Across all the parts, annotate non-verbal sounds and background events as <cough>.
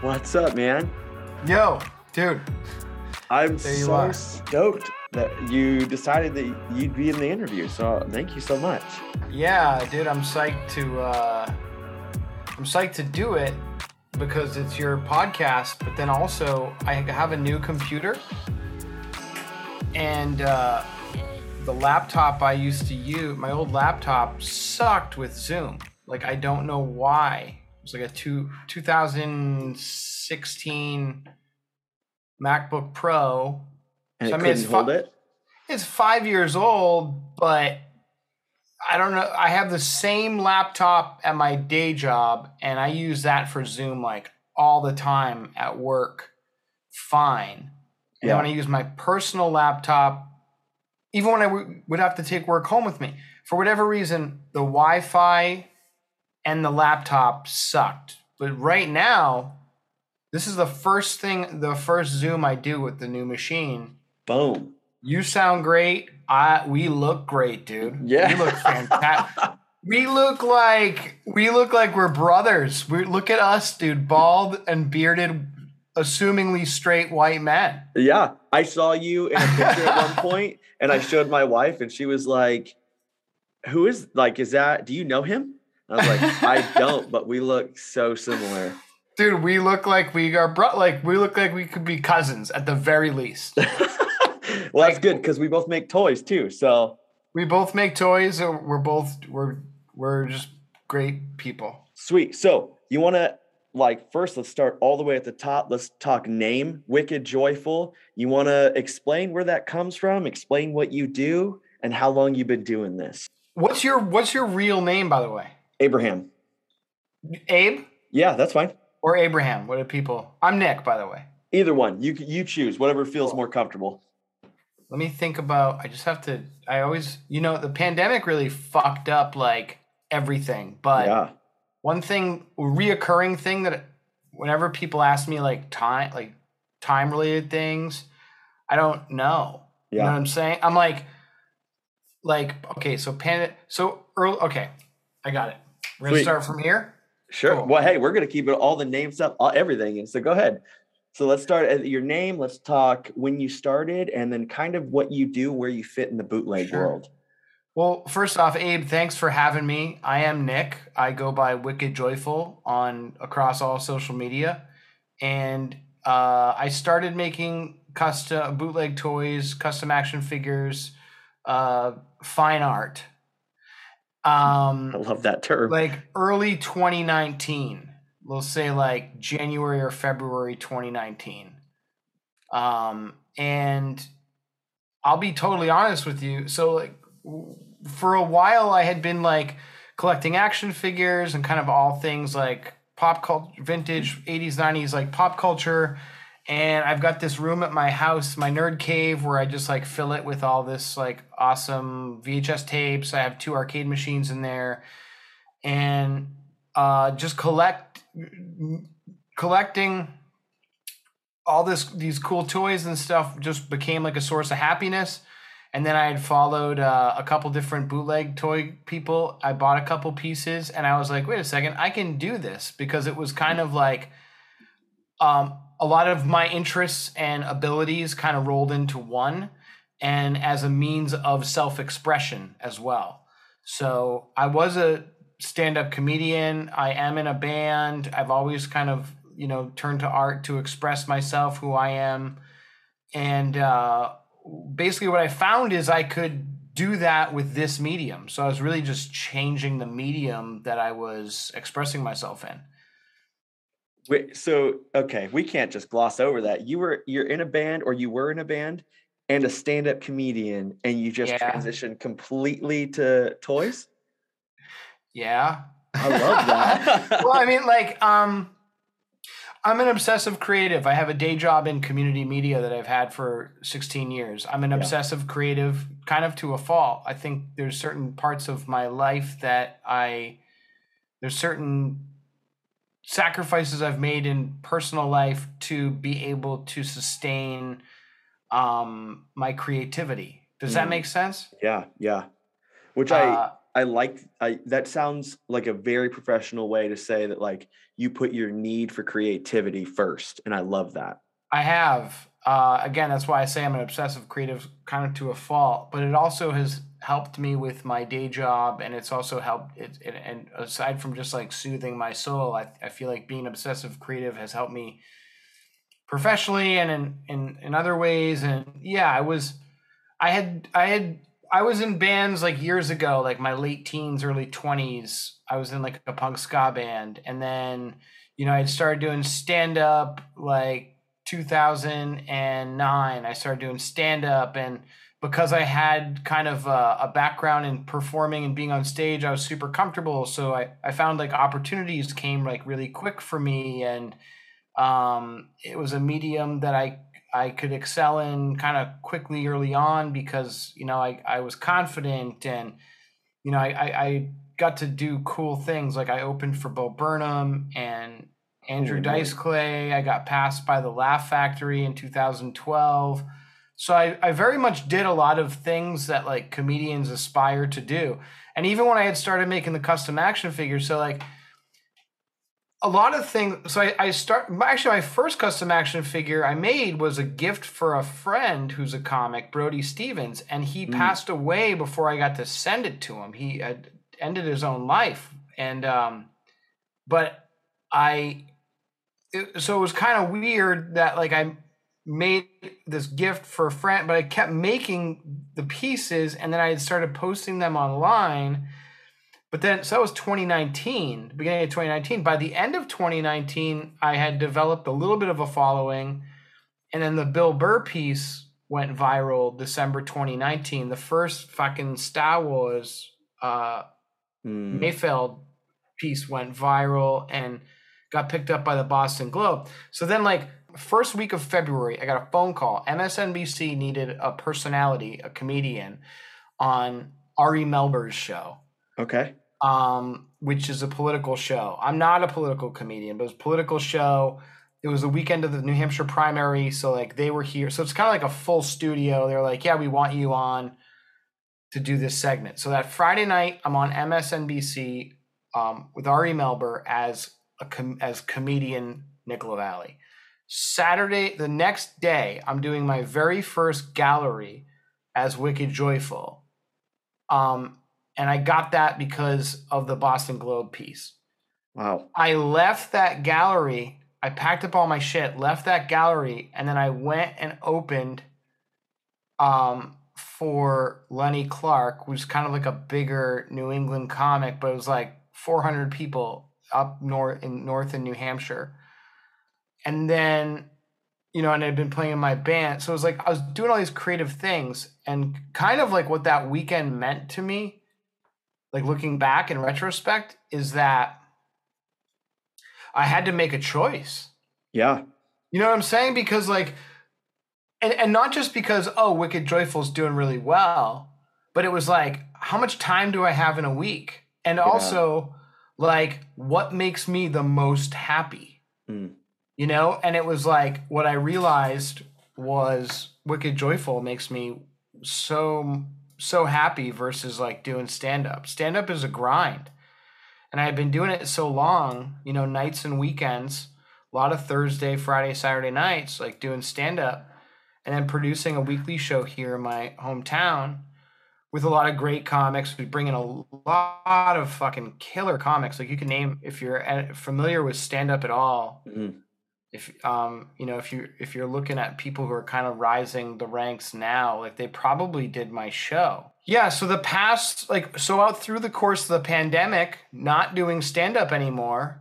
What's up, man? Yo, dude. I'm There so are. stoked that you decided that you'd be in the interview. So thank you so much. Yeah, dude, I'm psyched to uh I'm psyched to do it because it's your podcast, but then also I have a new computer and uh the laptop I used to use, my old laptop sucked with Zoom. Like I don't know why. It was like a two, 2016 MacBook Pro And So, it I mean, it's couldn't hold fu- it. it's five years old, but I don't know. I have the same laptop at my day job, and I use that for Zoom like all the time at work. Fine. And Yeah. when I use my personal laptop, even when I w- would have to take work home with me, for whatever reason, the Wi Fi and the laptop sucked. But right now, this is the first thing, the first Zoom I do with the new machine. Boom. You sound great. I we look great, dude. Yeah. We look fantastic. we look like we look like we're brothers. We look at us, dude, bald and bearded, assumingly straight white men. Yeah, I saw you in a <laughs> picture at one point, and I showed my wife, and she was like, "Who is like? Is that? Do you know him?" And I was like, "I <laughs> don't, but we look so similar." Dude, we look like we are bro- like we look like we could be cousins at the very least. <laughs> well, that's good because we both make toys too. So we both make toys. and We're both we're we're just great people. Sweet. So you want to like first? Let's start all the way at the top. Let's talk name. Wicked Joyful. You want to explain where that comes from? Explain what you do and how long you've been doing this. What's your what's your real name, by the way? Abraham. Abe Yeah, that's fine. or Abraham? What do people? I'm Nick, by the way. Either one. You you choose whatever feels more comfortable. Let me think about. I just have to. I always, you know, the pandemic really fucked up like everything. But yeah. one thing, reoccurring thing that whenever people ask me like time, like time related things, I don't know. You know what I'm saying? I'm like, like okay, so pan, so early. Okay, I got it. We're gonna start from here. Sure. Cool. Well, hey, we're gonna keep it all the names up, all, everything. So go ahead. So let's start at your name. Let's talk when you started, and then kind of what you do, where you fit in the bootleg Sure. world. Well, first off, Abe, thanks for having me. I am Nick. I go by Wicked Joyful on across all social media, and uh, I started making custom bootleg toys, custom action figures, uh, fine art. Um, <laughs> I love that term. like early 2019 we'll say like january or february 2019 um and i'll be totally honest with you. So like for a while i had been like collecting action figures and kind of all things like pop culture vintage 80s 90s like pop culture and i've got this room at my house my nerd cave where i just like fill it with all this like awesome vhs tapes. I have two arcade machines in there. And uh, just collect collecting all this these cool toys and stuff just became like a source of happiness. And then i had followed uh, a couple different bootleg toy people. I bought a couple pieces and i was like wait a second i can do this. Because it was kind of like um, a lot of my interests and abilities kind of rolled into one and as a means of self-expression as well so i was a stand-up comedian. I am in a band. I've always kind of, you know, turned to art to express myself, who I am. And uh, basically what I found is I could do that with this medium. So I was really just changing the medium that I was expressing myself in. Wait, so okay, we can't just gloss over that. You were you're in a band or you were in a band and a stand-up comedian and you just Yeah. transitioned completely to toys? Yeah. I love that. <laughs> well, I mean, like, um, I'm an obsessive creative. I have a day job in community media that I've had for 16 years. I'm an Yeah. obsessive creative, kind of to a fault. I think there's certain parts of my life that I, there's certain sacrifices I've made in personal life to be able to sustain um, my creativity. Does that Mm. make sense? yeah, yeah. Which I Uh, I like I that sounds like a very professional way to say that like you put your need for creativity first and I love that. I have. Uh, again, that's why I say I'm an obsessive creative, kind of to a fault. But it also has helped me with my day job, and it's also helped. It, and aside from just like soothing my soul, I, I feel like being obsessive creative has helped me professionally and in, in in other ways. And yeah, I was, I had, I had, I was in bands like years ago, like my late teens, early twenties. I was in like a punk ska band, and then you know, I started doing stand up like 2009. I started doing stand up, and because I had kind of a, a background in performing and being on stage, I was super comfortable. So I, I found like opportunities came like really quick for me, and um, it was a medium that I I could excel in kind of quickly early on because you know I, I was confident and you know I, I, I got to do cool things like I opened for Bo Burnham and Andrew Oh, Dice. Clay. I got passed by the Laugh Factory in 2012. So I, I very much did a lot of things that like comedians aspire to do. And even when I had started making the custom action figures, so like a lot of things. So I, I start actually my first custom action figure I made was a gift for a friend who's a comic, Brody Stevens, and he Mm. passed away before I got to send it to him. He had ended his own life, and um, but I it, so it was kind of weird that like I made this gift for a friend, but I kept making the pieces, and then I had started posting them online. But then, so that was 2019, beginning of 2019. By the end of 2019, I had developed a little bit of a following. And then the Bill Burr piece went viral December 2019. The first fucking Star Wars uh, Mm. Mayfeld piece went viral and got picked up by the Boston Globe. So then, like, first week of February, I got a phone call. MSNBC needed a personality, a comedian, on Ari Melber's show Okay. um, which is a political show. I'm not a political comedian, but it's a political show. It was the weekend of the New Hampshire primary, so like they were here. So it's kind of like a full studio. They're like, "Yeah, we want you on to do this segment." So that Friday night, I'm on MSNBC um, with Ari Melber as a com- as comedian Nicola LaValle. Saturday, the next day, I'm doing my very first gallery as Wicked Joyful. Um, and I got that because of the Boston Globe piece. Wow. I left that gallery. I packed up all my shit, left that gallery, and then I went and opened um, for Lenny Clark, who's kind of like a bigger New England comic, but it was like 400 people up north in north in New Hampshire. And then, you know, and I'd been playing in my band. So it was like I was doing all these creative things and kind of like what that weekend meant to me, like looking back in retrospect, is that I had to make a choice. Yeah. You know what I'm saying? Because like and, and not just because, oh, Wicked Joyful's doing really well, but it was like, how much time do I have in a week? And also like what makes me the most happy? Mm. You know? And it was like what I realized was Wicked Joyful makes me so so happy versus like doing stand up. Stand up is a grind. And I had been doing it so long, you know, nights and weekends, a lot of Thursday, Friday, Saturday nights, like doing stand up and then producing a weekly show here in my hometown with a lot of great comics. We bring in a lot of fucking killer comics. Like you can name if you're uh, familiar with stand up at all. Mhm. If um you know if you if you're looking at people who are kind of rising the ranks now, like they probably did my show. Yeah, so the past like so out through the course of the pandemic, not doing stand up anymore.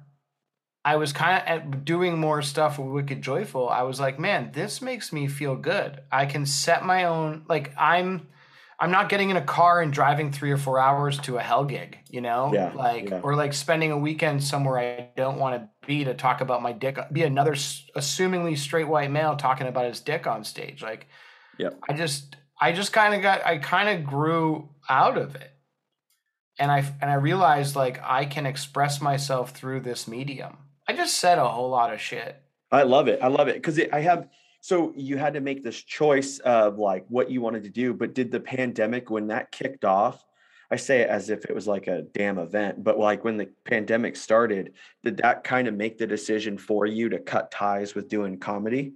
I was kind of doing more stuff with Wicked Joyful. I was like, man, this makes me feel good. I can set my own like I'm I'm not getting in a car and driving 3 or 4 hours to a hell gig, you know? Yeah, like yeah. or like spending a weekend somewhere I don't want to be to talk about my dick be another s- assumingly straight white male talking about his dick on stage. Like yeah, I just I just kind of got I kind of grew out of it. And I and I realized like I can express myself through this medium. I just said a whole lot of shit. I love it. I love it because I have. So you had to make this choice of like what you wanted to do, but did the pandemic when that kicked off? I say it as if it was like a damn event, but like when the pandemic started, did that kind of make the decision for you to cut ties with doing comedy?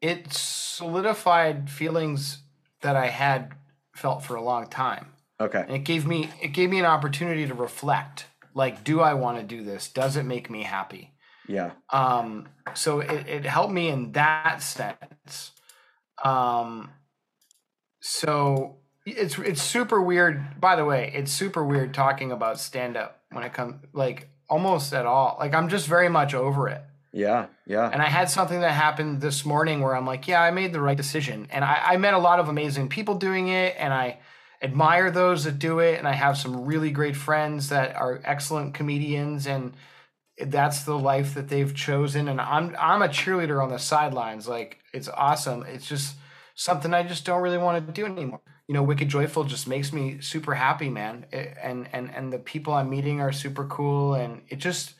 It solidified feelings that I had felt for a long time. Okay. And it gave me it gave me an opportunity to reflect. Like, do I want to do this? Does it make me happy? Yeah. Um, so it, it helped me in that sense. Um, so it's it's super weird. By the way, it's super weird talking about stand up when it comes like almost at all. Like I'm just very much over it. Yeah. Yeah. And I had something that happened this morning where I'm like, yeah, I made the right decision. And I, I met a lot of amazing people doing it, and I admire those that do it. And I have some really great friends that are excellent comedians, and that's the life that they've chosen. And I'm I'm a cheerleader on the sidelines. Like it's awesome. It's just something I just don't really want to do anymore. You know, Wicked Joyful just makes me super happy, man. It- and and and the people I'm meeting are super cool, and it just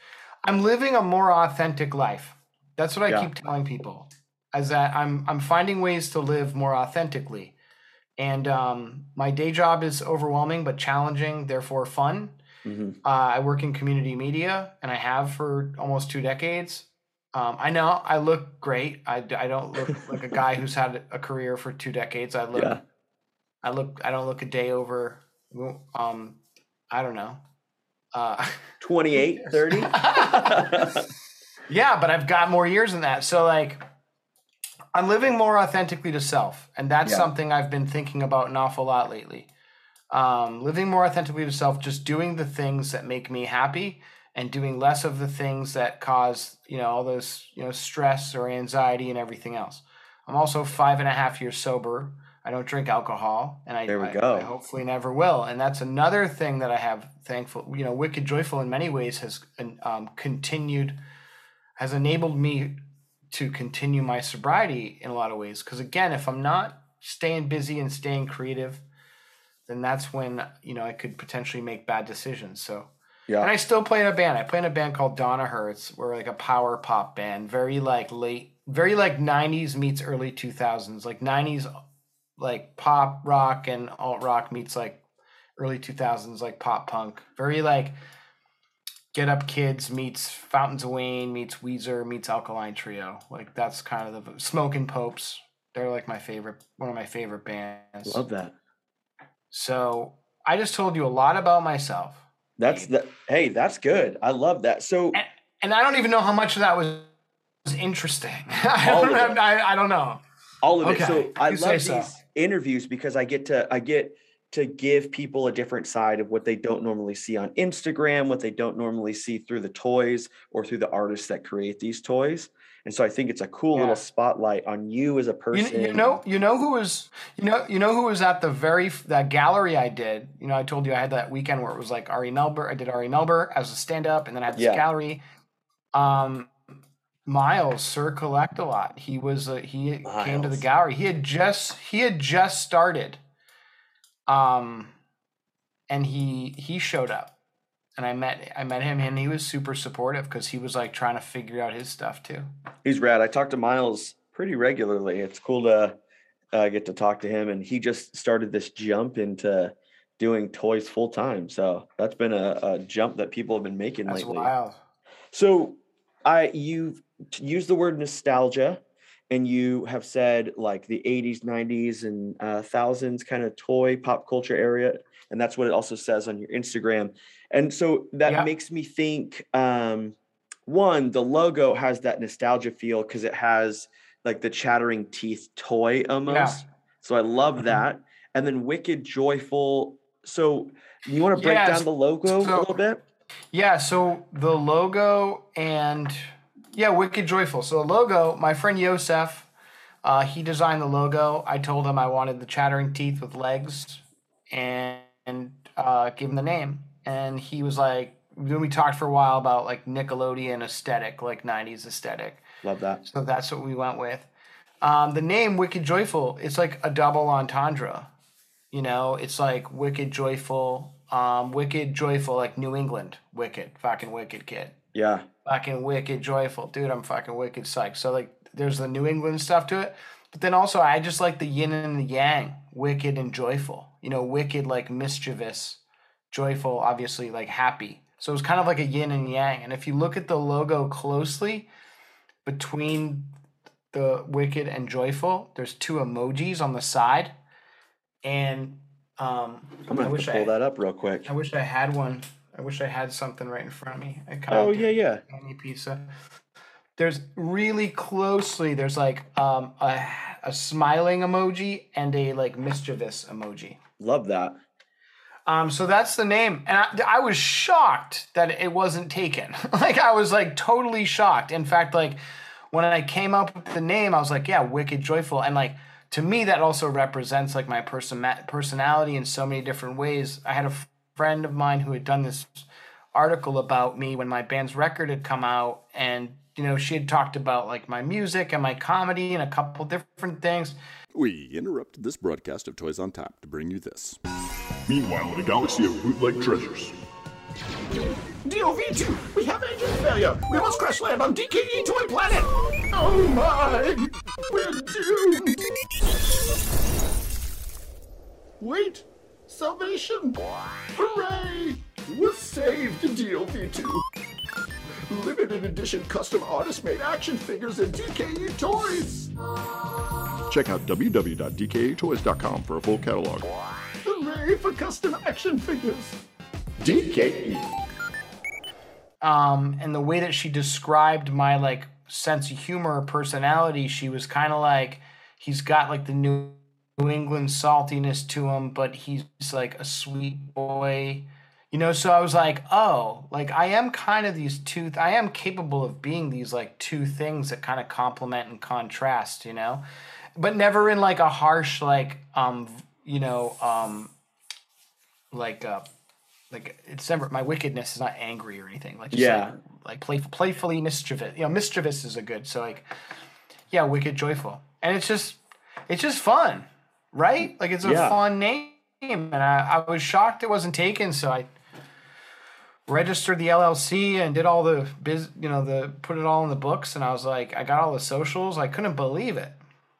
I'm living a more authentic life. That's what I Yeah. keep telling people. Is that I'm I'm finding ways to live more authentically. And um, my day job is overwhelming but challenging, therefore fun. Hmm Uh, I work in community media, and I have for almost two decades. Um, I know I look great. I, I don't look <laughs> like a guy who's had a career for two decades. I look, Yeah. I look, I don't look a day over. Um, I don't know. Uh, <laughs> 28, <laughs> 30. yeah, but I've got more years than that. So like, I'm living more authentically to self, and that's Yeah. something I've been thinking about an awful lot lately. Um, living more authentically to self, just doing the things that make me happy, and doing less of the things that cause you know all those you know stress or anxiety and everything else. I'm also five and a half years sober. I don't drink alcohol, and I, There we I- go. I hopefully never will. And that's another thing that I have thankful. You know, wicked joyful in many ways has um, continued, has enabled me to continue my sobriety in a lot of ways. Because again, if I'm not staying busy and staying creative, then that's when you know I could potentially make bad decisions. So. yeah. And I still play in a band. I play in a band called Donna Hertz. We're like a power pop band, very like late, very like '90s meets early 2000s, like '90s like pop rock and alt rock meets like early 2000s like pop punk. Very like Get Up Kids meets Fountains of Wayne meets Weezer meets Alkaline Trio. Like that's kind of the Smoking Popes. They're like my favorite, one of my favorite bands. Love that. So I just told you a lot about myself. That's the, hey, that's good. I love that. So, and I don't even know how much of that was, was interesting. <laughs> I, don't have. I, I don't know. all of it. So I you love these so. interviews because I get to I get to give people a different side of what they don't normally see on Instagram, what they don't normally see through the toys or through the artists that create these toys. And so I think it's a cool Yeah. little spotlight on you as a person. you know, you know who was, you know, you know who was at the very that gallery I did. You know, I told you I had that weekend where it was like Ari Melber. I did Ari Melber as a stand up, and then I had this Yeah. gallery. Um, Miles Sir Collect a lot. He was uh, he came to the gallery. He had just he had just started. Um, and he he showed up, and I met I met him, and he was super supportive because he was like trying to figure out his stuff too. He's rad. I talk to Miles pretty regularly. It's cool to uh, get to talk to him, and he just started this jump into doing toys full time. So that's been a, a jump that people have been making That's lately. wild. So I you've used the word nostalgia and you have said like the 80s, 90s, and uh, thousands kind of toy pop culture area, and that's what it also says on your Instagram. And so that Yeah. makes me think. Um, one, the logo has that nostalgia feel because it has like the chattering teeth toy almost. So I love Mhm. that. And then wicked joyful. So you want to break Yeah, down the logo a little bit? Yeah, so the logo and yeah, Wicked Joyful. So the logo, my friend Yosef, uh, he designed the logo. I told him I wanted the chattering teeth with legs and, and uh, gave him the name. And he was like, then we talked for a while about like Nickelodeon aesthetic, like 90s aesthetic. Love that. So that's what we went with. Um, the name Wicked Joyful, it's like a double entendre. You know, it's like Wicked Joyful, um, Wicked Joyful, like New England, Wicked, fucking Wicked kid. Yeah. Fucking Wicked Joyful. Dude, I'm fucking Wicked psyched. So, like, there's the New England stuff to it. But then also, I just like the yin and the yang, Wicked and Joyful. You know, Wicked, like mischievous, Joyful, obviously, like happy. So it's kind of like a yin and yang. And if you look at the logo closely, between the wicked and joyful there's two emojis on the side and um I'm gonna I wish to pull I, that up real quick. I wish I had one I wish I had something right in front of me I kind Oh yeah, yeah. Any pizza. There's really closely. There's like um, a a smiling emoji and a like mischievous emoji. Love that. Um, so that's the name, and I, I was shocked that it wasn't taken. <laughs> like I was like totally shocked. In fact, like when I came up with the name, I was like, yeah, wicked joyful, and like to me that also represents like my person personality in so many different ways. I had a friend of mine who had done this article about me when my band's record had come out, and you know she had talked about like my music and my comedy and a couple different things. We interrupted this broadcast of Toys on Tap to bring you this. Meanwhile, in a galaxy of bootleg treasures. DOV2, we have engine failure. We must crash land on DKE Toy Planet. Oh my, we're doomed. Wait, salvation. Hooray, we're saved, DOV2. Limited edition custom artist made action figures and DKE toys. Check out www.dketoys.com for a full catalog. Hooray for custom action figures. DKE. um and the way that she described my like sense of humor personality she was kind of like he's got like the new New England saltiness to him but he's like a sweet boy. You know so I was like oh like I am kind of these two I am capable of being these like two things that kind of complement and contrast you know? But never in like a harsh like um you know um like uh like it's never my wickedness is not angry or anything. Like just Yeah. like, like play, playfully mischievous you know mischievous is a good so like yeah wicked joyful. And it's just it's just fun right like it's a Yeah. fun name and I, I was shocked it wasn't taken so i registered the llc and did all the biz you know the put it all in the books and i was like i got all the socials i couldn't believe it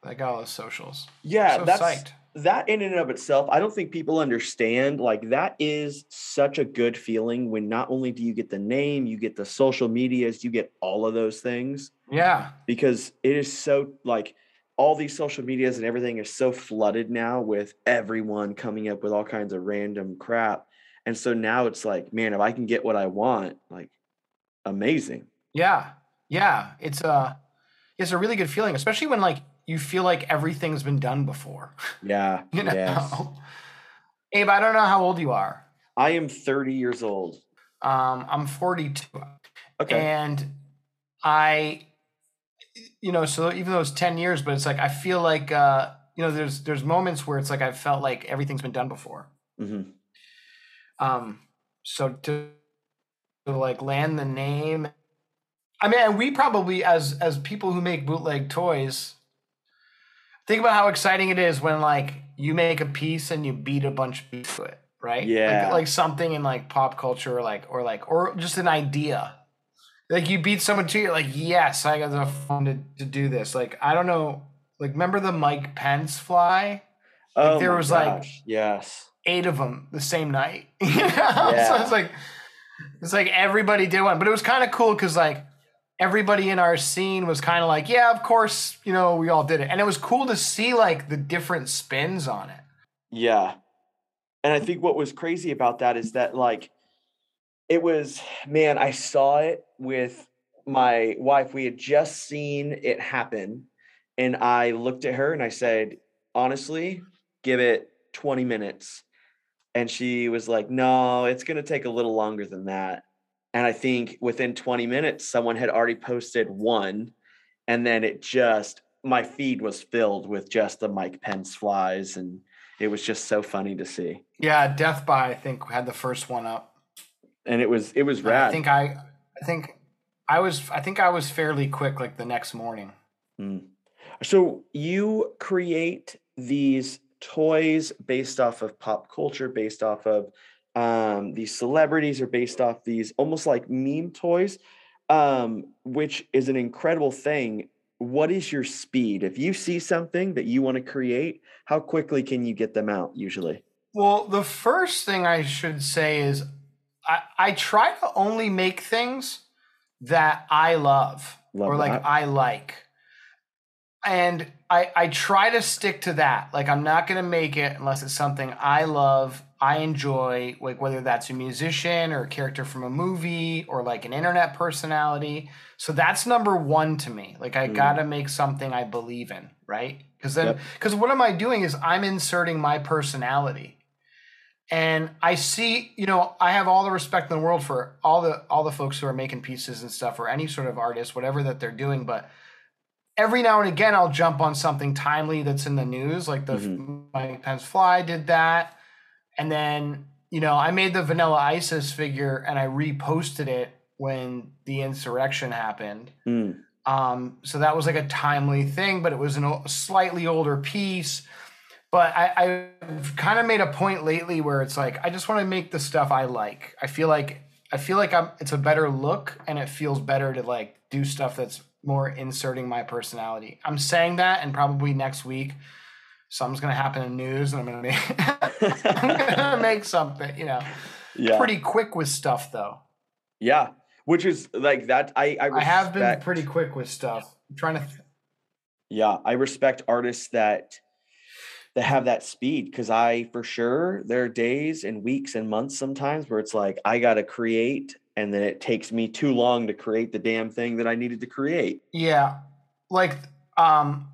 i got all the socials Yeah, So that's psyched. that in and of itself. I don't think people understand. Like that is such a good feeling when not only do you get the name, you get the social medias, you get all of those things yeah because it is so like all these social medias and everything is so flooded now with everyone coming up with all kinds of random crap. And so now it's like, man, if I can get what I want, like amazing. Yeah, yeah, it's a it's a really good feeling, especially when like you feel like everything's been done before. Yeah. <laughs> You know, Yes. Abe, I don't know how old you are. I am 30 years old. Um, I'm 42, Okay. and I, you know, so even though it's 10 years, but it's like I feel like uh, you know, there's there's moments where it's like I felt like everything's been done before. hmm Um, so to, to like land the name, I mean, we probably as as people who make bootleg toys, think about how exciting it is when like you make a piece and you beat a bunch of people to it, right? Yeah. like, like something in like pop culture, or like or like or just an idea. Like you beat someone to it, like yes, I got the fun to, to do this. Like I don't know, like remember the Mike Pence fly? Oh, there my was, like, gosh, yes. eight of them the same night. <laughs> You know? So it's like it's like everybody did one, but it was kind of cool because like everybody in our scene was kind of like, yeah, of course, you know, we all did it. And it was cool to see like the different spins on it. Yeah. And I think what was crazy about that is that like it was man, I saw it with my wife. We had just seen it happen and I looked at her and I said, "Honestly, give it 20 minutes." And she was like, "No, it's going to take a little longer than that." And I think within 20 minutes someone had already posted one and then it just my feed was filled with just the Mike Pence flies and it was just so funny to see. Yeah, Death by I think had the first one up. And it was it was And rad. I think I I think I was I think I was fairly quick like the next morning. Mm. So you create these toys based off of pop culture, based off of um, these celebrities, or based off these almost like meme toys, um, which is an incredible thing. What is your speed? If you see something that you want to create, how quickly can you get them out usually? Well, the first thing I should say is I, I try to only make things that I love, Love or like. I like. And I, I try to stick to that. Like I'm not gonna make it unless it's something I love, I enjoy, like whether that's a musician or a character from a movie or like an internet personality. So that's number one to me. Like I Mm. gotta make something I believe in, right? Because then Yep. because what am I doing is I'm inserting my personality and i see you know i have all the respect in the world for all the all the folks who are making pieces and stuff or any sort of artist whatever that they're doing but every now and again i'll jump on something timely that's in the news like the Mhm. mike pence fly did that and then you know i made the vanilla isis figure and i reposted it when the insurrection happened Mm. um, so that was like a timely thing, but it was an, o- slightly older piece. But I, I've kind of made a point lately where it's like I just want to make the stuff I like. I feel like I feel like I'm. It's a better look, and it feels better to like do stuff that's more inserting my personality. I'm saying that, and probably next week something's gonna happen in news, and I'm gonna make <laughs> I'm gonna <laughs> make something. You know, Yeah. pretty quick with stuff though. Yeah. Which is like that. I I, I have been pretty quick with stuff. I'm trying to. Th- Yeah, I respect artists that that have that speed because I for sure there are days and weeks and months sometimes where it's like I got to create and then it takes me too long to create the damn thing that I needed to create. Yeah. Like um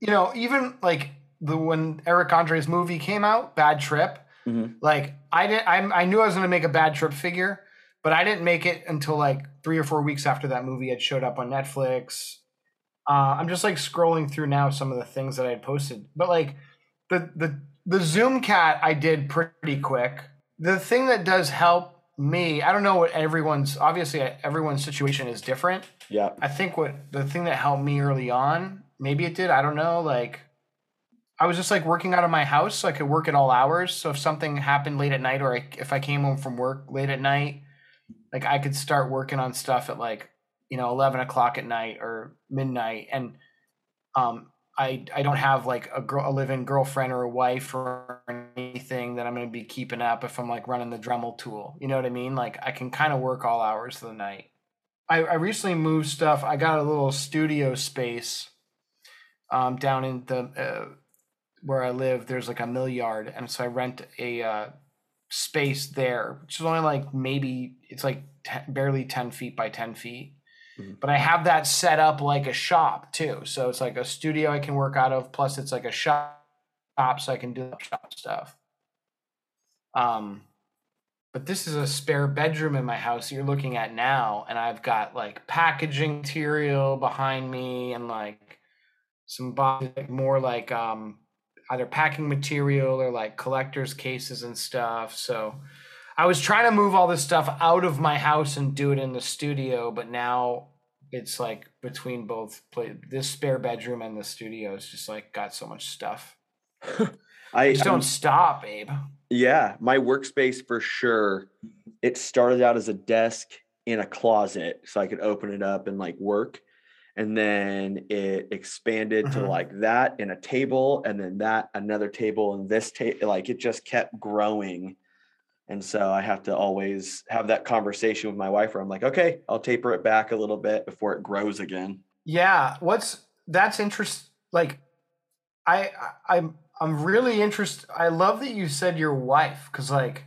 you know, even like the when Eric Andre's movie came out, Bad Trip, Mhm. like I didn't I, I knew I was going to make a Bad Trip figure, but I didn't make it until like 3 or 4 weeks after that movie had showed up on Netflix. Uh, I'm just like scrolling through now some of the things that I had posted. But like the the the Zoom cat I did pretty quick. The thing that does help me, I don't know what everyone's obviously everyone's situation is different. Yeah. I think what the thing that helped me early on, maybe it did, I don't know, like I was just like working out of my house so I could work at all hours. So if something happened late at night or I, if I came home from work late at night, like I could start working on stuff at like, you know, 11 o'clock at night or midnight. And um, I, I don't have like a girl, a live-in girlfriend or a wife or anything that I'm going to be keeping up if I'm like running the Dremel tool. You know what I mean? Like I can kind of work all hours of the night. I, I recently moved stuff. I got a little studio space um, down in the uh, where I live. There's like a mill yard, and so I rent a uh, space there, which is only like maybe it's like te- barely ten feet by ten feet. Mhm. But I have that set up like a shop too, so it's like a studio I can work out of. Plus, it's like a shop, so I can do shop stuff. Um, but this is a spare bedroom in my house you're looking at now and i've got like packaging material behind me and like some bo- more like um either packing material or like collectors cases and stuff so i was trying to move all this stuff out of my house and do it in the studio but now it's like between both pla this spare bedroom and the studio is just like got so much stuff <laughs> I just don't stop abe Yeah, my workspace for sure. It started out as a desk in a closet so I could open it up and like work. And then it expanded to Mhm. like that and a table and then that another table and this table like it just kept growing And so I have to always have that conversation with my wife where I'm like, okay, I'll taper it back a little bit before it grows again. Yeah, what's that's interest like I, I'm I'm really interested I love that you said your wife cuz like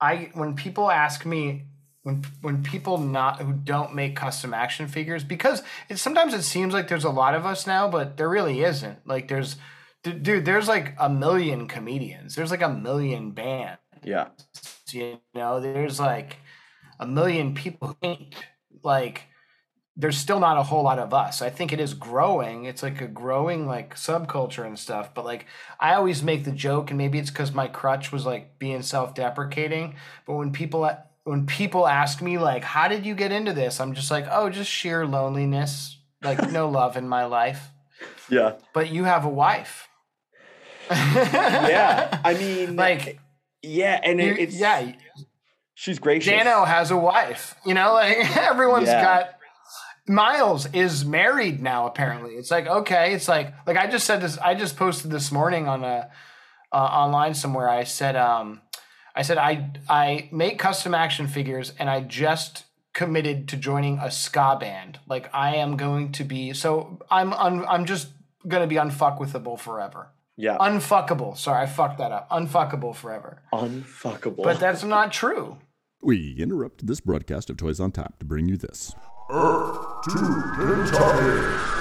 I when people ask me when when people not who don't make custom action figures because it sometimes it seems like there's a lot of us now but there really isn't. Like there's dude there's like a million comedians. There's like a million bands Yeah. you know there's like a million people like there's still not a whole lot of us i think it is growing it's like a growing like subculture and stuff but like i always make the joke and maybe it's because my crutch was like being self-deprecating but when people when people ask me like how did you get into this i'm just like oh just sheer loneliness like no <laughs> love in my life Yeah. but you have a wife Yeah. I <laughs> mean, like yeah. And it, it's, yeah she's gracious. Dano has a wife. You know, like <laughs> everyone's Yeah. got. Miles is married now. Apparently, it's like okay. It's like like I just said this. I just posted this morning on a uh, online somewhere. I said um, I said I I make custom action figures and I just committed to joining a ska band. Like I am going to be so I'm un, I'm just gonna be unfuckwithable forever. Yeah. Unfuckable. Sorry, I fucked that up. Unfuckable forever. Unfuckable. But that's not true. We interrupt this broadcast of Toys on Tap to bring you this. Earth to Kentucky.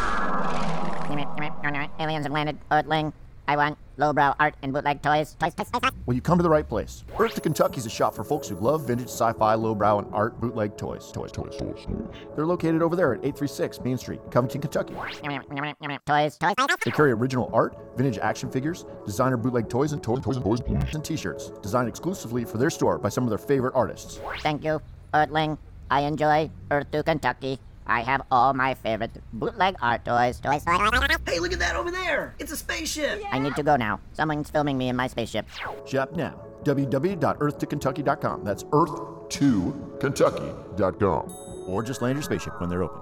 Aliens have landed. Earthling. I want lowbrow art and bootleg toys. Toys, toys, toys, toys. Well, you come to the right place. Earth to Kentucky is a shop for folks who love vintage sci-fi, lowbrow, and art bootleg toys. Toys, toys, toys. They're located over there at 836 Main Street, Covington, Kentucky. Toys, toys, toys. They carry original art, vintage action figures, designer bootleg toys, and toys, toys, and toys, and t-shirts designed exclusively for their store by some of their favorite artists. Thank you, Earthling. I enjoy Earth to Kentucky. I have all my favorite bootleg art toys. Toys, toys. Hey, look at that over there! It's a spaceship! I need to go now. Someone's filming me in my spaceship. Shop now. www.earth2kentucky.com. That's earth2kentucky.com. or just land your spaceship when they're open.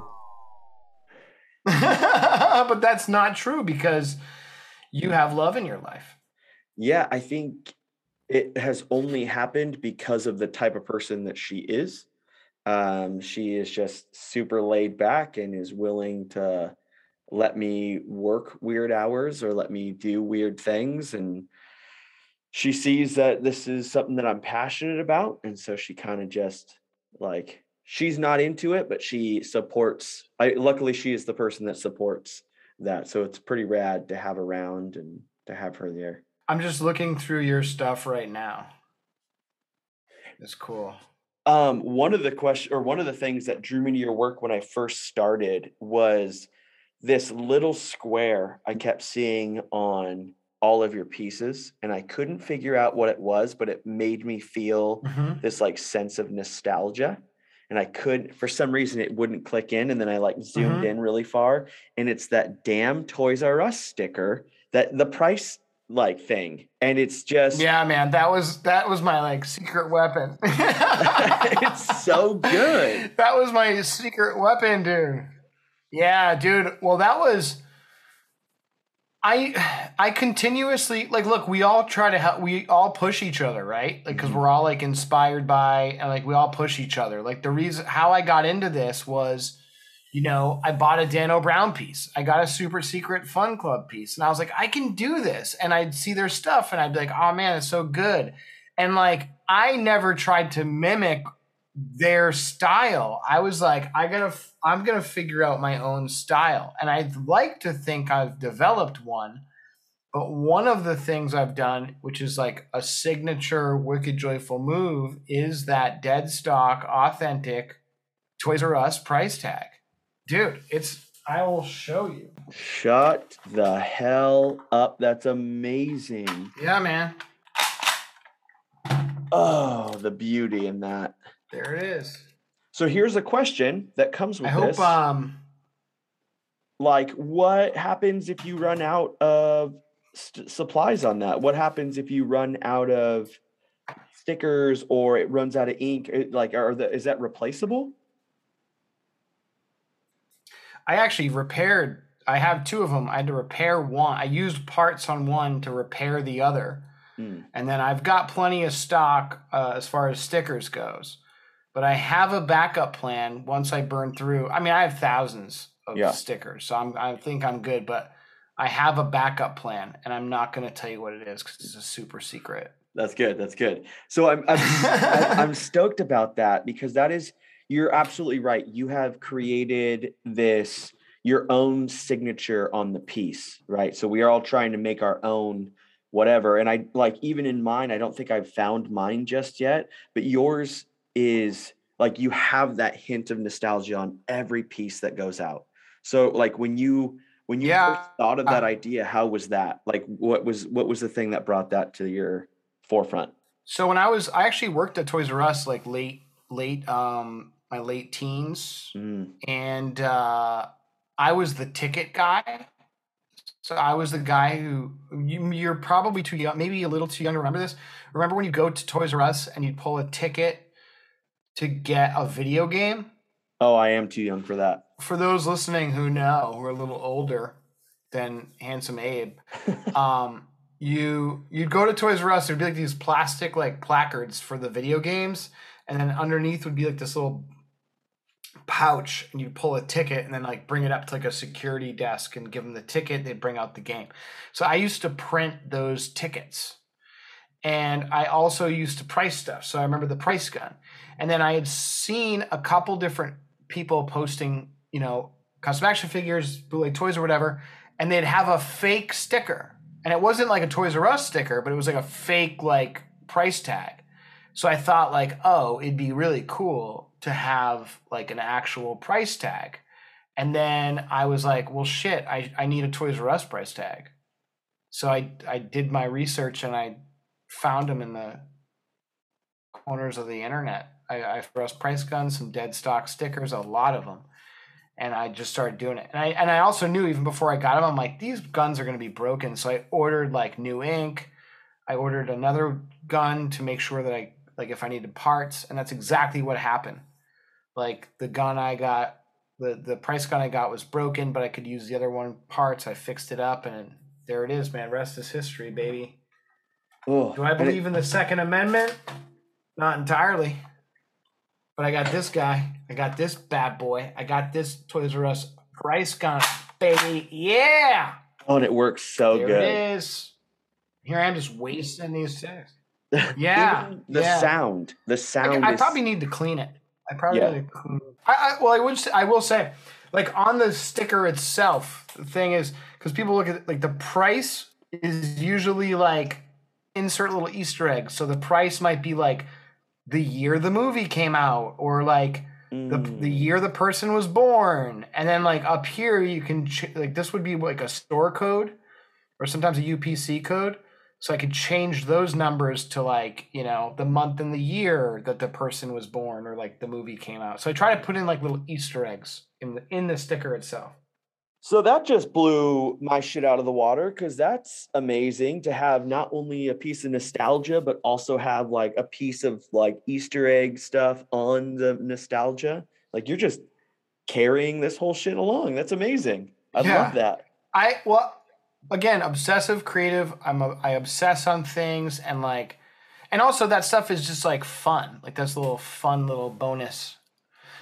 <laughs> but that's not true because you have love in your life. yeah, I think it has only happened because of the type of person that she is. Um, she is just super laid back and is willing to let me work weird hours or let me do weird things. And she sees that this is something that I'm passionate about. And so she kind of just like, she's not into it, but she supports. I luckily she is the person that supports that. So it's pretty rad to have around and to have her there. I'm just looking through your stuff right now. It's cool. Um, one of the question or one of the things that drew me to your work when I first started was this little square I kept seeing on all of your pieces, and I couldn't figure out what it was, but it made me feel Mhm. this like sense of nostalgia. And I could, for some reason, it wouldn't click in, and then I like zoomed Mhm. in really far, and it's that damn Toys R Us sticker that the price like thing, and it's just Yeah, man, that was that was my like secret weapon. <laughs> it's so good. That was my secret weapon, dude. Yeah, dude. Well, that was I I continuously like look, we all try to help we all push each other, right? Like cuz mm-hmm. we're all like inspired by and like we all push each other. Like the reason how I got into this was you know, I bought a Dano Brown piece. I got a super secret fun club piece. And I was like, I can do this. And I'd see their stuff and I'd be like, oh man, it's so good. And like, I never tried to mimic their style. I was like, I gotta, I'm gonna figure out my own style. And I'd like to think I've developed one. But one of the things I've done, which is like a signature Wicked Joyful move, is that dead stock, authentic Toys R Us price tag. Dude, it's, I will show you. Shut the hell up. That's amazing. Yeah, man. Oh, the beauty in that. There it is. So here's a question that comes with I hope, this. um, like, what happens if you run out of st- supplies on that? What happens if you run out of stickers or it runs out of ink? It- like, are the, is that replaceable? I actually repaired. I have two of them. I had to repair one. I used parts on one to repair the other. Mm. And then I've got plenty of stock uh, as far as stickers goes. But I have a backup plan once I burn through. I mean, I have thousands of Yeah. stickers, so I'm, I think I'm good. But I have a backup plan, and I'm not going to tell you what it is because it's a super secret. That's good. That's good. So I'm I'm, <laughs> I- I'm stoked about that because that is you're absolutely right. You have created this your own signature on the piece, right? So we are all trying to make our own whatever. And I like even in mine, I don't think I've found mine just yet, but yours is like you have that hint of nostalgia on every piece that goes out. So like when you when you Yeah, first thought of that uh, idea, how was that? Like what was what was the thing that brought that to your forefront? So when I was, I actually worked at Toys R Us like late, late, um, my late teens, Mm, and uh, I was the ticket guy. So I was the guy who you, you're probably too young, maybe a little too young to remember this. Remember when you go to Toys R Us and you'd pull a ticket to get a video game? Oh, I am too young for that. For those listening who know, who are a little older than handsome Abe, <laughs> um, you you'd go to Toys R Us. There'd be like these plastic like placards for the video games, and then underneath would be like this little pouch, and you'd pull a ticket and then like bring it up to like a security desk and give them the ticket. They'd bring out the game. So I used to print those tickets, and I also used to price stuff. So I remember the price gun, and then I had seen a couple different people posting, you know, custom action figures, bootleg toys or whatever, and they'd have a fake sticker. And it wasn't like a Toys R Us sticker, but it was like a fake like price tag. So I thought like, oh, it'd be really cool to have like an actual price tag. And then I was like, well shit, I, I need a Toys R Us price tag. So I I did my research and I found them in the corners of the internet. I, I Russ price guns, some dead stock stickers, a lot of them, and I just started doing it. And I and I also knew even before I got them, I'm like, these guns are going to be broken. So I ordered like new ink. I ordered another gun to make sure that I like if I needed parts, and that's exactly what happened. Like the gun I got, the the price gun I got was broken, but I could use the other one parts. I fixed it up, and there it is, man. Rest is history, baby. Oh, Do I and it- believe in the Second Amendment? Not entirely. But I got this guy. I got this bad boy. I got this Toys R Us price gun, baby. Yeah. Oh, and it works so there good. it is. Here I am just wasting these things. <laughs> Yeah, the yeah. sound. The I, sound. I is, probably need to clean it. I probably Yeah. need to clean it. I, I, well, I would. Say, I will say, like on the sticker itself, the thing is because people look at like the price is usually like insert little Easter eggs. So the price might be like the year the movie came out, or like the Mm. the year the person was born, and then like up here you can ch- like this would be like a store code, or sometimes a UPC code. So I could change those numbers to like, you know, the month and the year that the person was born or like the movie came out. So I try to put in like little Easter eggs in the in the sticker itself. So that just blew my shit out of the water because that's amazing to have not only a piece of nostalgia, but also have like a piece of like Easter egg stuff on the nostalgia. Like you're just carrying this whole shit along. That's amazing. I Yeah. love that. I well again, obsessive creative. I'm a, I obsess on things and like and also that stuff is just like fun. Like that's a little fun little bonus.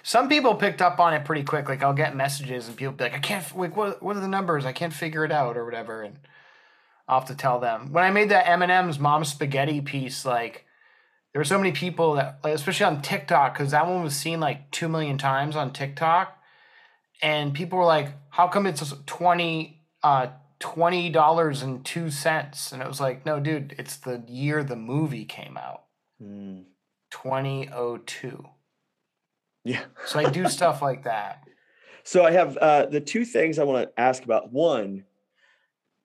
Some people picked up on it pretty quick. Like I'll get messages and people be like, I can't like what what are the numbers? I can't figure it out or whatever. And I'll have to tell them. When I made that M&M's mom spaghetti piece, like there were so many people that like especially on TikTok, because that one was seen like two million times on TikTok. And people were like, How come it's twenty uh twenty dollars and two cents? And it was like, no, dude, it's the year the movie came out. Mm. 2002. Yeah. So I do <laughs> stuff like that. So I have uh, the two things I want to ask about. One,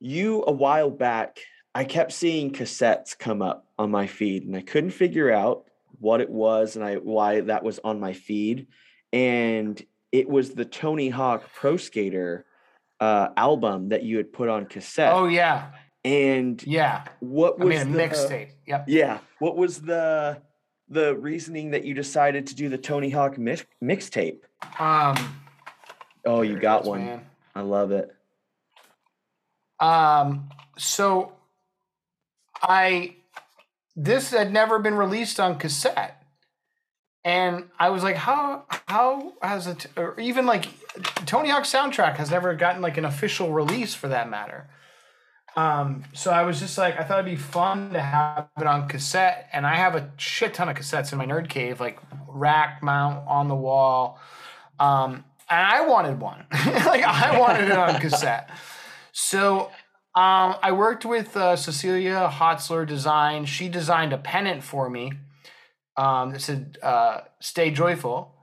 you a while back, I kept seeing cassettes come up on my feed, and I couldn't figure out what it was and I why that was on my feed. And it was the Tony Hawk Pro Skater uh, album that you had put on cassette. Oh yeah. and Yeah. what I was mean a the mixtape. Yep. Yeah, what was the the reasoning that you decided to do the Tony Hawk mix, mixtape? Um Oh, you got is, one. man. I love it. Um, so I this had never been released on cassette, and I was like, how how has it or even like Tony Hawk soundtrack has never gotten like an official release for that matter. Um, so I was just like, I thought it'd be fun to have it on cassette, and I have a shit ton of cassettes in my nerd cave, like rack mount on the wall. Um, and I wanted one, <laughs> like I <laughs> wanted it on cassette. So um, I worked with uh, Cecilia Hotzler Design. She designed a pennant for me um, that said uh, "Stay Joyful,"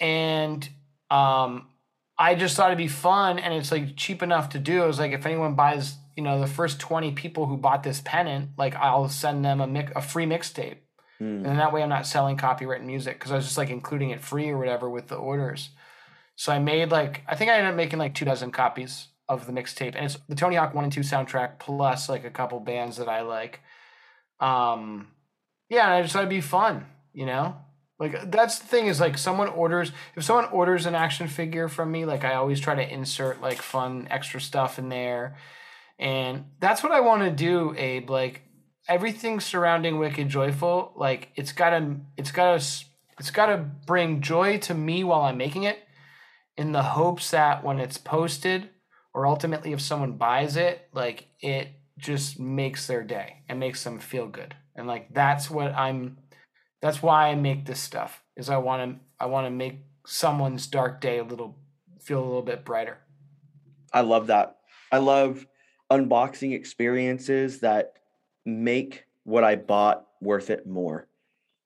and um, I just thought it'd be fun, and it's like cheap enough to do. I was like, if anyone buys, you know, the first twenty people who bought this pennant, like I'll send them a mic- a free mixtape, and then that way I'm not selling copyrighted music because I was just like including it free or whatever with the orders. So I made like I think I ended up making like two dozen copies of the mixtape, and it's the Tony Hawk One and Two soundtrack plus like a couple bands that I like. Um, yeah, and I just thought it'd be fun, you know. Like uh, that's the thing is like someone orders if someone orders an action figure from me, like I always try to insert like fun extra stuff in there, and that's what I want to do, Abe. Like everything surrounding Wicked Joyful, like it's gotta it's gotta it's gotta bring joy to me while I'm making it, in the hopes that when it's posted or ultimately if someone buys it, like it just makes their day and makes them feel good. And like that's what I'm that's why I make this stuff. Is I want to I want to make someone's dark day a little feel a little bit brighter. I love that. I love unboxing experiences that make what I bought worth it more.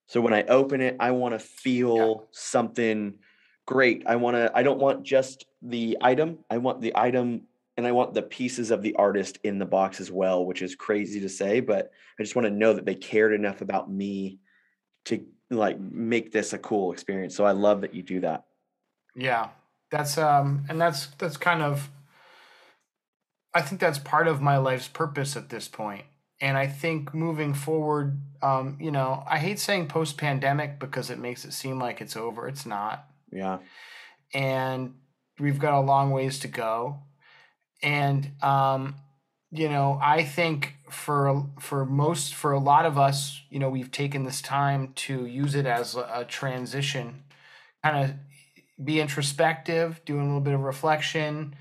So when I open it, I want to feel something great. I want to I don't want just the item. I want the item and I want the pieces of the artist in the box as well, which is crazy to say, but I just want to know that they cared enough about me to like make this a cool experience. So I love that you do that. Yeah. That's um and that's that's kind of I think that's part of my life's purpose at this point. And I think moving forward, um, you know, I hate saying post pandemic because it makes it seem like it's over. It's not. Yeah. And we've got a long ways to go. And um, you know, I think for for most for a lot of us, you know, we've taken this time to use it as a, a transition, kind of be introspective, do a little bit of reflection,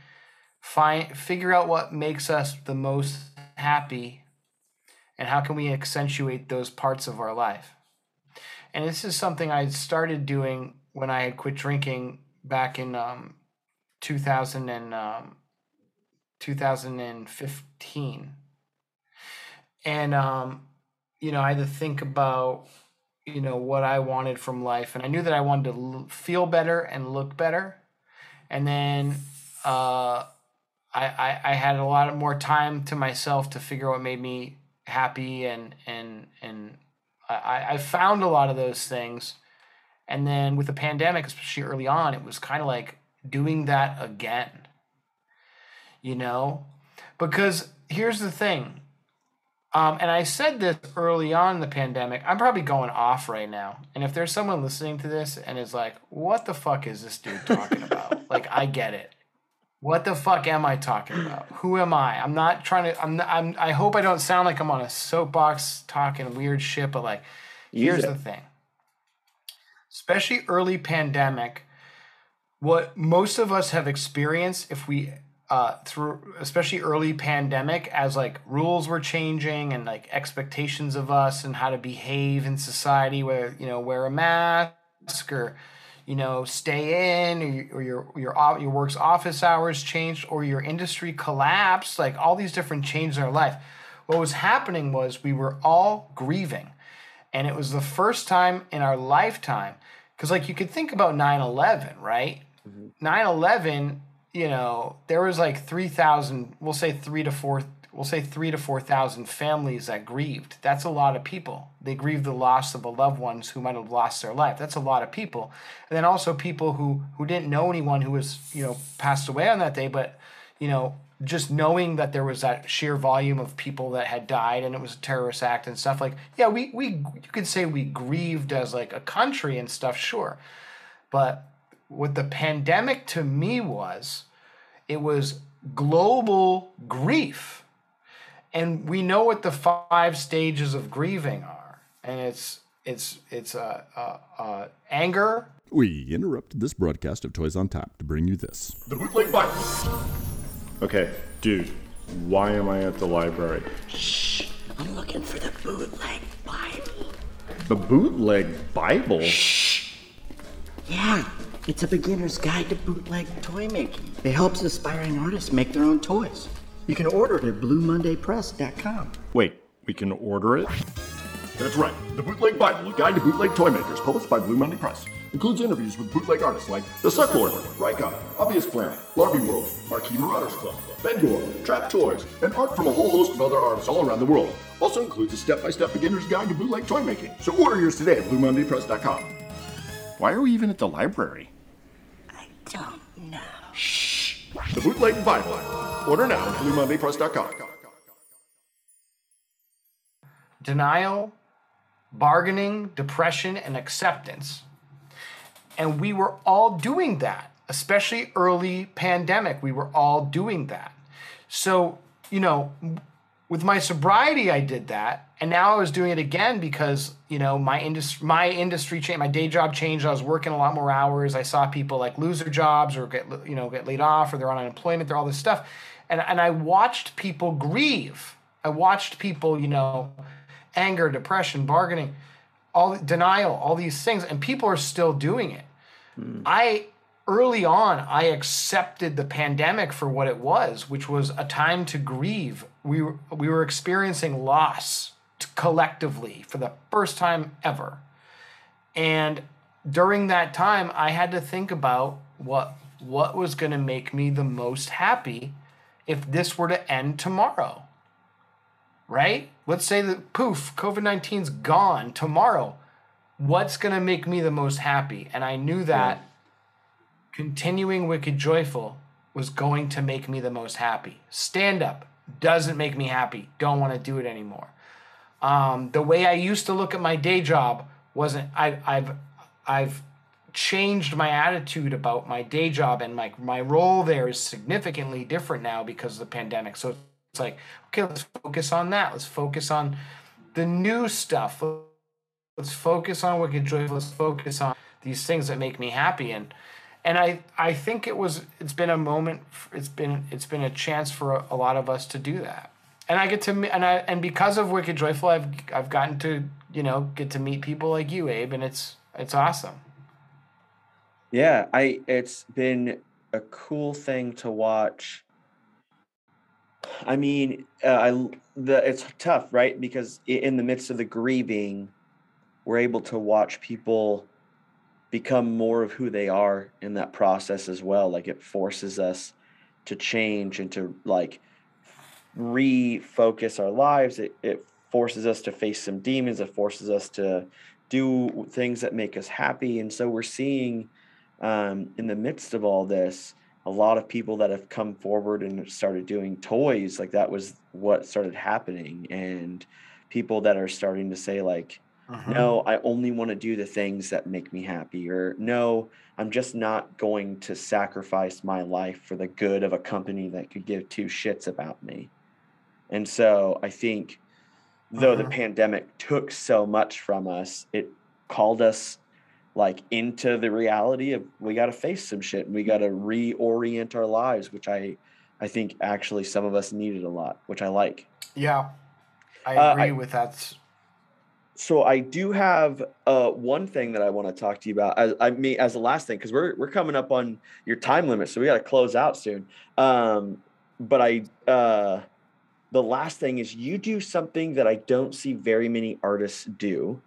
find figure out what makes us the most happy and how can we accentuate those parts of our life. And this is something I started doing when I had quit drinking back in um, 2000 and um, 2015 and um, you know i had to think about you know what i wanted from life. And i knew that i wanted to l- feel better and look better. And then uh, I, I i had a lot more time to myself to figure out what made me happy and and and i i found a lot of those things. And then with the pandemic especially early on it was kind of like doing that again you know? Because here's the thing um, and i said this early on in the pandemic i'm probably going off right now. And if there's someone listening to this and is like what the fuck is this dude talking about? <laughs> Like i get it. What the fuck am i talking about? Who am i? I'm not trying to i'm, not, I'm i hope i don't sound like i'm on a soapbox talking weird shit but like here's the thing. Especially early pandemic what most of us have experienced if we uh, through especially early pandemic as like rules were changing and like expectations of us and how to behave in society where you know wear a mask or you know stay in or, or your your your work's office hours changed or your industry collapsed like all these different changes in our life. What was happening was we were all grieving. And it was the first time in our lifetime because like you could think about 9-11 right? 9-11 you know there was like 3000 we'll say 3 to 4 we'll say 3 to 4000 families that grieved. That's a lot of people. They grieved the loss of a loved ones who might have lost their life. That's a lot of people. And then also people who who didn't know anyone who was you know passed away on that day but you know just knowing that there was that sheer volume of people that had died and it was a terrorist act and stuff like yeah we we you could say we grieved as like a country and stuff sure. But what the pandemic to me was it was global grief and we know what the five stages of grieving are, and it's it's it's uh, uh, uh, anger. We interrupted this broadcast of Toys on Tap to bring you this. The bootleg Bible. Okay, dude, why am I at the library? Shh. I'm looking for the bootleg Bible. The bootleg Bible? Shh. Yeah, it's a beginner's guide to bootleg toy making. It helps aspiring artists make their own toys. You can order it at BlueMondayPress.com. Wait, we can order it? That's right. The Bootleg Bible, a guide to bootleg toy makers, published by Blue Monday Press. Includes interviews with bootleg artists like The Sucklord, Ryka, Obvious Plant, Larby World, Marquee Marauders Club, Bengor, Trap Toys, and art from a whole host of other artists all around the world. Also includes a step-by-step beginner's guide to bootleg toy making. So order yours today at BlueMondayPress.com. Why are we even at the library? I don't know. The Bootleg Bible. Order now at BlueMondayPress.com. denial, bargaining, depression, and acceptance. And we were all doing that, especially early pandemic. We were all doing that. So, you know, with my sobriety, I did that. And now I was doing it again because, you know, my industry, my industry changed, my day job changed. I was working a lot more hours. I saw people like lose their jobs or get, you know, get laid off or they're on unemployment, they're all this stuff. And, and I watched people grieve. I watched people, you know, anger, depression, bargaining, all denial, all these things, and people are still doing it. Hmm. I early on I accepted the pandemic for what it was, which was a time to grieve. We were, we were experiencing loss collectively for the first time ever. And during that time I had to think about what what was going to make me the most happy if this were to end tomorrow right? Let's say that poof, COVID 19's gone tomorrow. What's going to make me the most happy? And I knew that continuing Wicked Joyful was going to make me the most happy. Stand up doesn't make me happy. Don't want to do it anymore. Um, the way I used to look at my day job wasn't. I, I've I've changed my attitude about my day job and my my role there is significantly different now because of the pandemic. So it's like, okay, let's focus on that. Let's focus on the new stuff. Let's focus on Wicked Joyful. Let's focus on these things that make me happy. And and I I think it was it's been a moment. It's been it's been a chance for a, a lot of us to do that. And I get to and I and because of Wicked Joyful, I've I've gotten to you know get to meet people like you, Abe, and it's it's awesome. Yeah, I it's been a cool thing to watch. I mean, uh, I the it's tough, right? Because in the midst of the grieving, we're able to watch people become more of who they are in that process as well. Like it forces us to change and to like refocus our lives. It it forces us to face some demons. It forces us to do things that make us happy. And so we're seeing um, in the midst of all this, a lot of people that have come forward and started doing toys, like that was what started happening. And people that are starting to say, like, no, I only want to do the things that make me happy, or no, I'm just not going to sacrifice my life for the good of a company that could give two shits about me. And so I think though the Mhm. pandemic took so much from us, it called us like into the reality of we got to face some shit and we got to reorient our lives, which I I think actually some of us needed a lot, which I like. Yeah, I Uh, agree I- with that. So I do have uh, one thing that I want to talk to you about. As I mean, as the last thing, because we're we're coming up on your time limit, so we got to close out soon. Um, but I, uh, the last thing is you do something that I don't see very many artists do,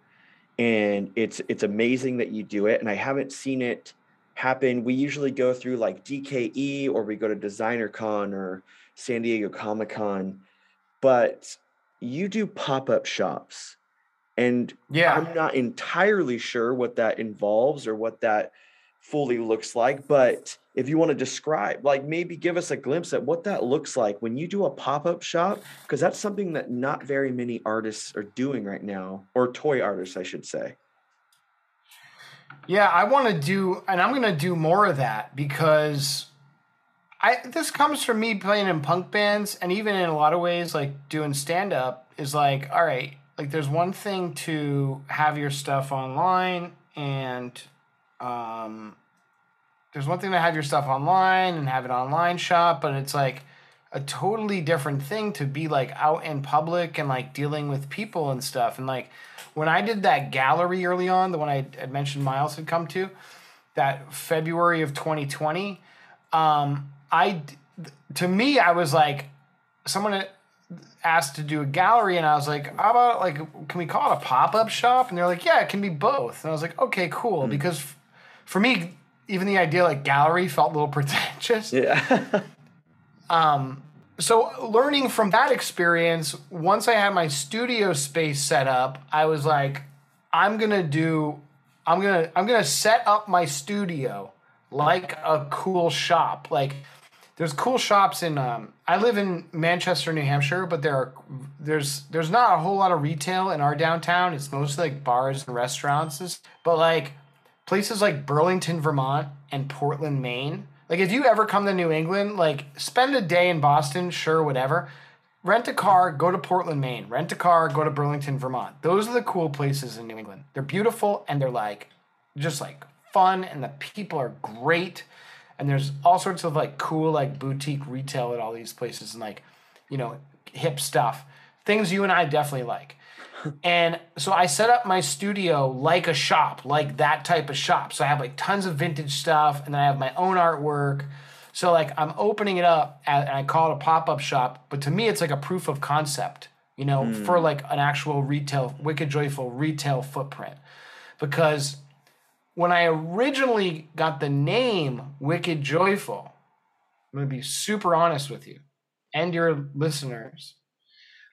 and it's it's amazing that you do it. And I haven't seen it happen. We usually go through like DKE or we go to Designer Con or San Diego Comic Con, but you do pop up shops. And Yeah. I'm not entirely sure what that involves or what that fully looks like. But if you want to describe, like maybe give us a glimpse at what that looks like when you do a pop up shop, because that's something that not very many artists are doing right now, or toy artists, I should say. Yeah, I want to do, and I'm going to do more of that because I this comes from me playing in punk bands and even in a lot of ways like doing stand up is like all right like there's one thing to have your stuff online and um there's one thing to have your stuff online and have an online shop but it's like a totally different thing to be like out in public and like dealing with people and stuff. And like when I did that gallery early on the one I had mentioned Miles had come to that February of 2020 um I to me I was like someone asked to do a gallery and I was like how about like can we call it a pop-up shop? And they're like yeah it can be both. And I was like okay cool. Because f- for me even the idea like gallery felt a little <laughs> pretentious Yeah. <laughs> um so learning from that experience once I had my studio space set up I was like I'm going to do I'm going to I'm to set up my studio like a cool shop like there's cool shops in um, I live in Manchester, New Hampshire, but there are there's there's not a whole lot of retail in our downtown. It's mostly like bars and restaurants. But like places like Burlington, Vermont and Portland, Maine. Like if you ever come to New England, like spend a day in Boston, sure, whatever. Rent a car, go to Portland, Maine. Rent a car, go to Burlington, Vermont. Those are the cool places in New England. They're beautiful and they're like just like fun and the people are great and there's all sorts of like cool like boutique retail at all these places and like you know hip stuff things you and i definitely like and so i set up my studio like a shop like that type of shop. So i have like tons of vintage stuff and then i have my own artwork. So like i'm opening it up and i call it a pop-up shop but to me it's like a proof of concept you know hmm. for like an actual retail wicked joyful retail footprint. Because when I originally got the name Wicked Joyful, I'm going to be super honest with you and your listeners.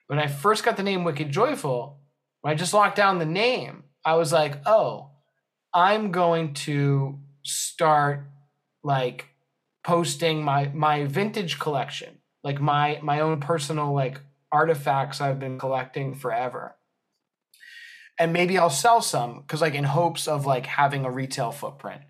When I first got the name Wicked Joyful, when I just locked down the name, I was like, oh, I'm going to start like posting my my vintage collection, like my my own personal like artifacts I've been collecting forever and maybe I'll sell some because like in hopes of like having a retail footprint.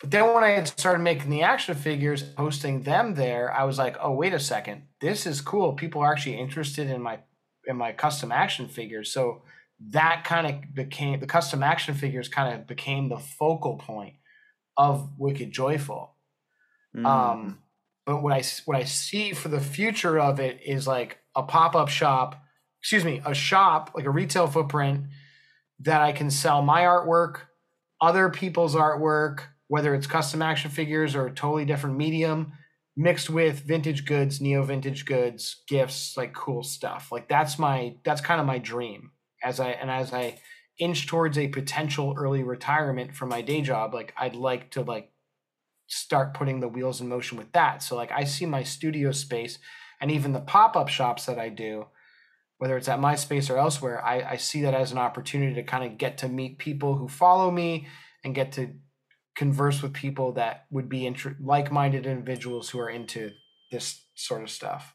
But then when I had started making the action figures, posting them there, I was like, oh wait a second, this is cool. People are actually interested in my in my custom action figures. So that kind of became the custom action figures kind of became the focal point of Wicked Joyful. Um, but what I what I see for the future of it is like a pop up shop, excuse me, a shop like a retail footprint that I can sell my artwork, other people's artwork, whether it's custom action figures or a totally different medium, mixed with vintage goods, neo vintage goods, gifts, like cool stuff. Like that's my that's kind of my dream as I and as I inch towards a potential early retirement from my day job, like I'd like to like start putting the wheels in motion with that. So like I see my studio space and even the pop-up shops that I do, whether it's at my space or elsewhere, I, I see that as an opportunity to kind of get to meet people who follow me and get to converse with people that would be inter- like-minded individuals who are into this sort of stuff.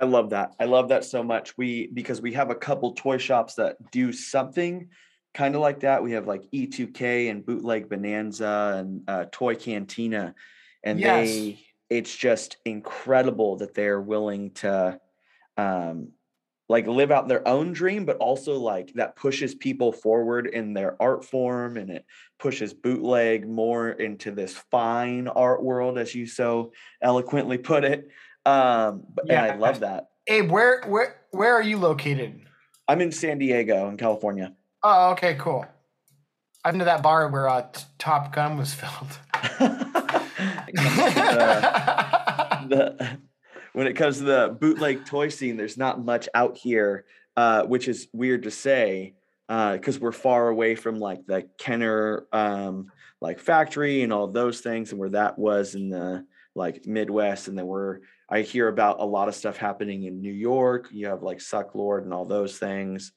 I love that. I love that so much. We because we have a couple toy shops that do something kind of like that. We have like E2K and Bootleg Bonanza and uh, Toy Cantina, and Yes. they it's just incredible that they're willing to um like live out their own dream but also like that pushes people forward in their art form and it pushes bootleg more into this fine art world as you so eloquently put it um but and i love that Abe, where where where are you located? i'm in san diego in california Oh, okay, cool. I've been to that bar where uh, Top Gun was filmed. <laughs> the, when it comes to the bootleg toy scene, there's not much out here, uh, which is weird to say because we're far away from like the Kenner um, like factory and all those things, and where that was in the like Midwest, and then we're I hear about a lot of stuff happening in New York. You have like Sucklord and all those things,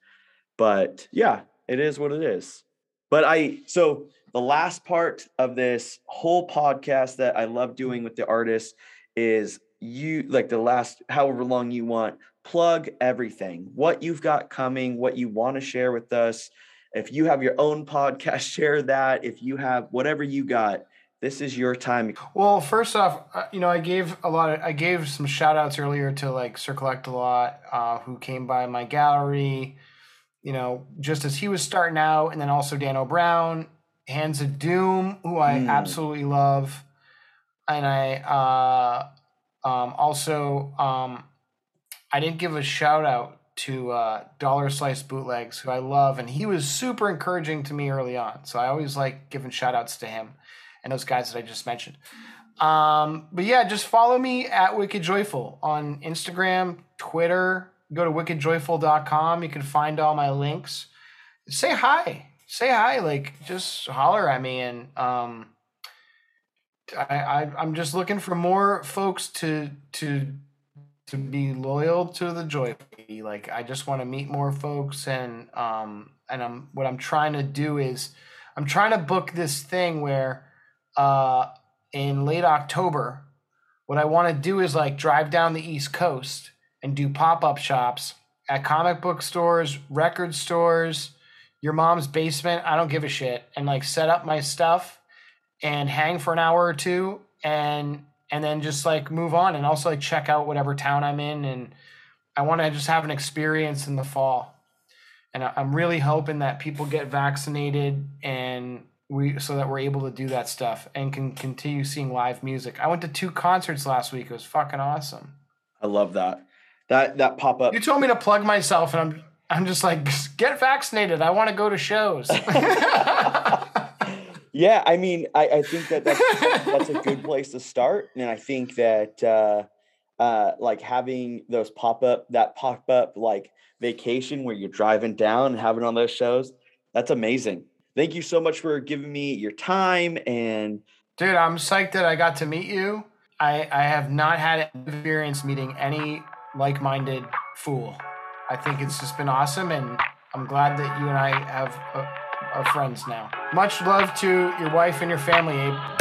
but yeah, it is what it is. But I so the last part of this whole podcast that I love doing with the artists is you like the last however long you want plug everything what you've got coming what you want to share with us if you have your own podcast <laughs> share that if you have whatever you got This is your time. Well, first off, uh, you know, I gave a lot of, I gave some shout outs earlier to like Sir Collect a lot, uh, who came by my gallery, you know, just as he was starting out, and then also Dan O'Brown, Hands of Doom, who I Mm. absolutely love. And I uh, um, also, um, I didn't give a shout out to uh, Dollar Slice Bootlegs, who I love, and he was super encouraging to me early on. So I always like giving shout outs to him and those guys that I just mentioned. Um, but yeah, just follow me at Wicked Joyful on Instagram, Twitter. Go to wickedjoyful.com. You can find all my links. Say hi. Say hi. Like, just holler at me. And um, I, I, I'm just looking for more folks to to to be loyal to the joy like i just want to meet more folks and um and i'm what i'm trying to do is i'm trying to book this thing where uh in late october what i want to do is like drive down the east coast and do pop-up shops at comic book stores record stores your mom's basement i don't give a shit and like set up my stuff and hang for an hour or two and and then just like move on and also like check out whatever town I'm in and I want to just have an experience in the fall. And I'm really hoping that people get vaccinated and we so that we're able to do that stuff and can continue seeing live music. I went to two concerts last week. It was fucking awesome. I love that. That that pop up. You told me to plug myself and I'm I'm just like <laughs> get vaccinated. I want to go to shows. <laughs> <laughs> Yeah, I mean, I, I think that that's, that's a good place to start, and I think that uh, uh, like having those pop up that pop up like vacation where you're driving down and having all those shows, that's amazing. Thank you so much for giving me your time and Dude, I'm psyched that I got to meet you. I, I have not had experience meeting any like minded fool. I think it's just been awesome, and I'm glad that you and I have uh, are friends now. Much love to your wife and your family, Abe.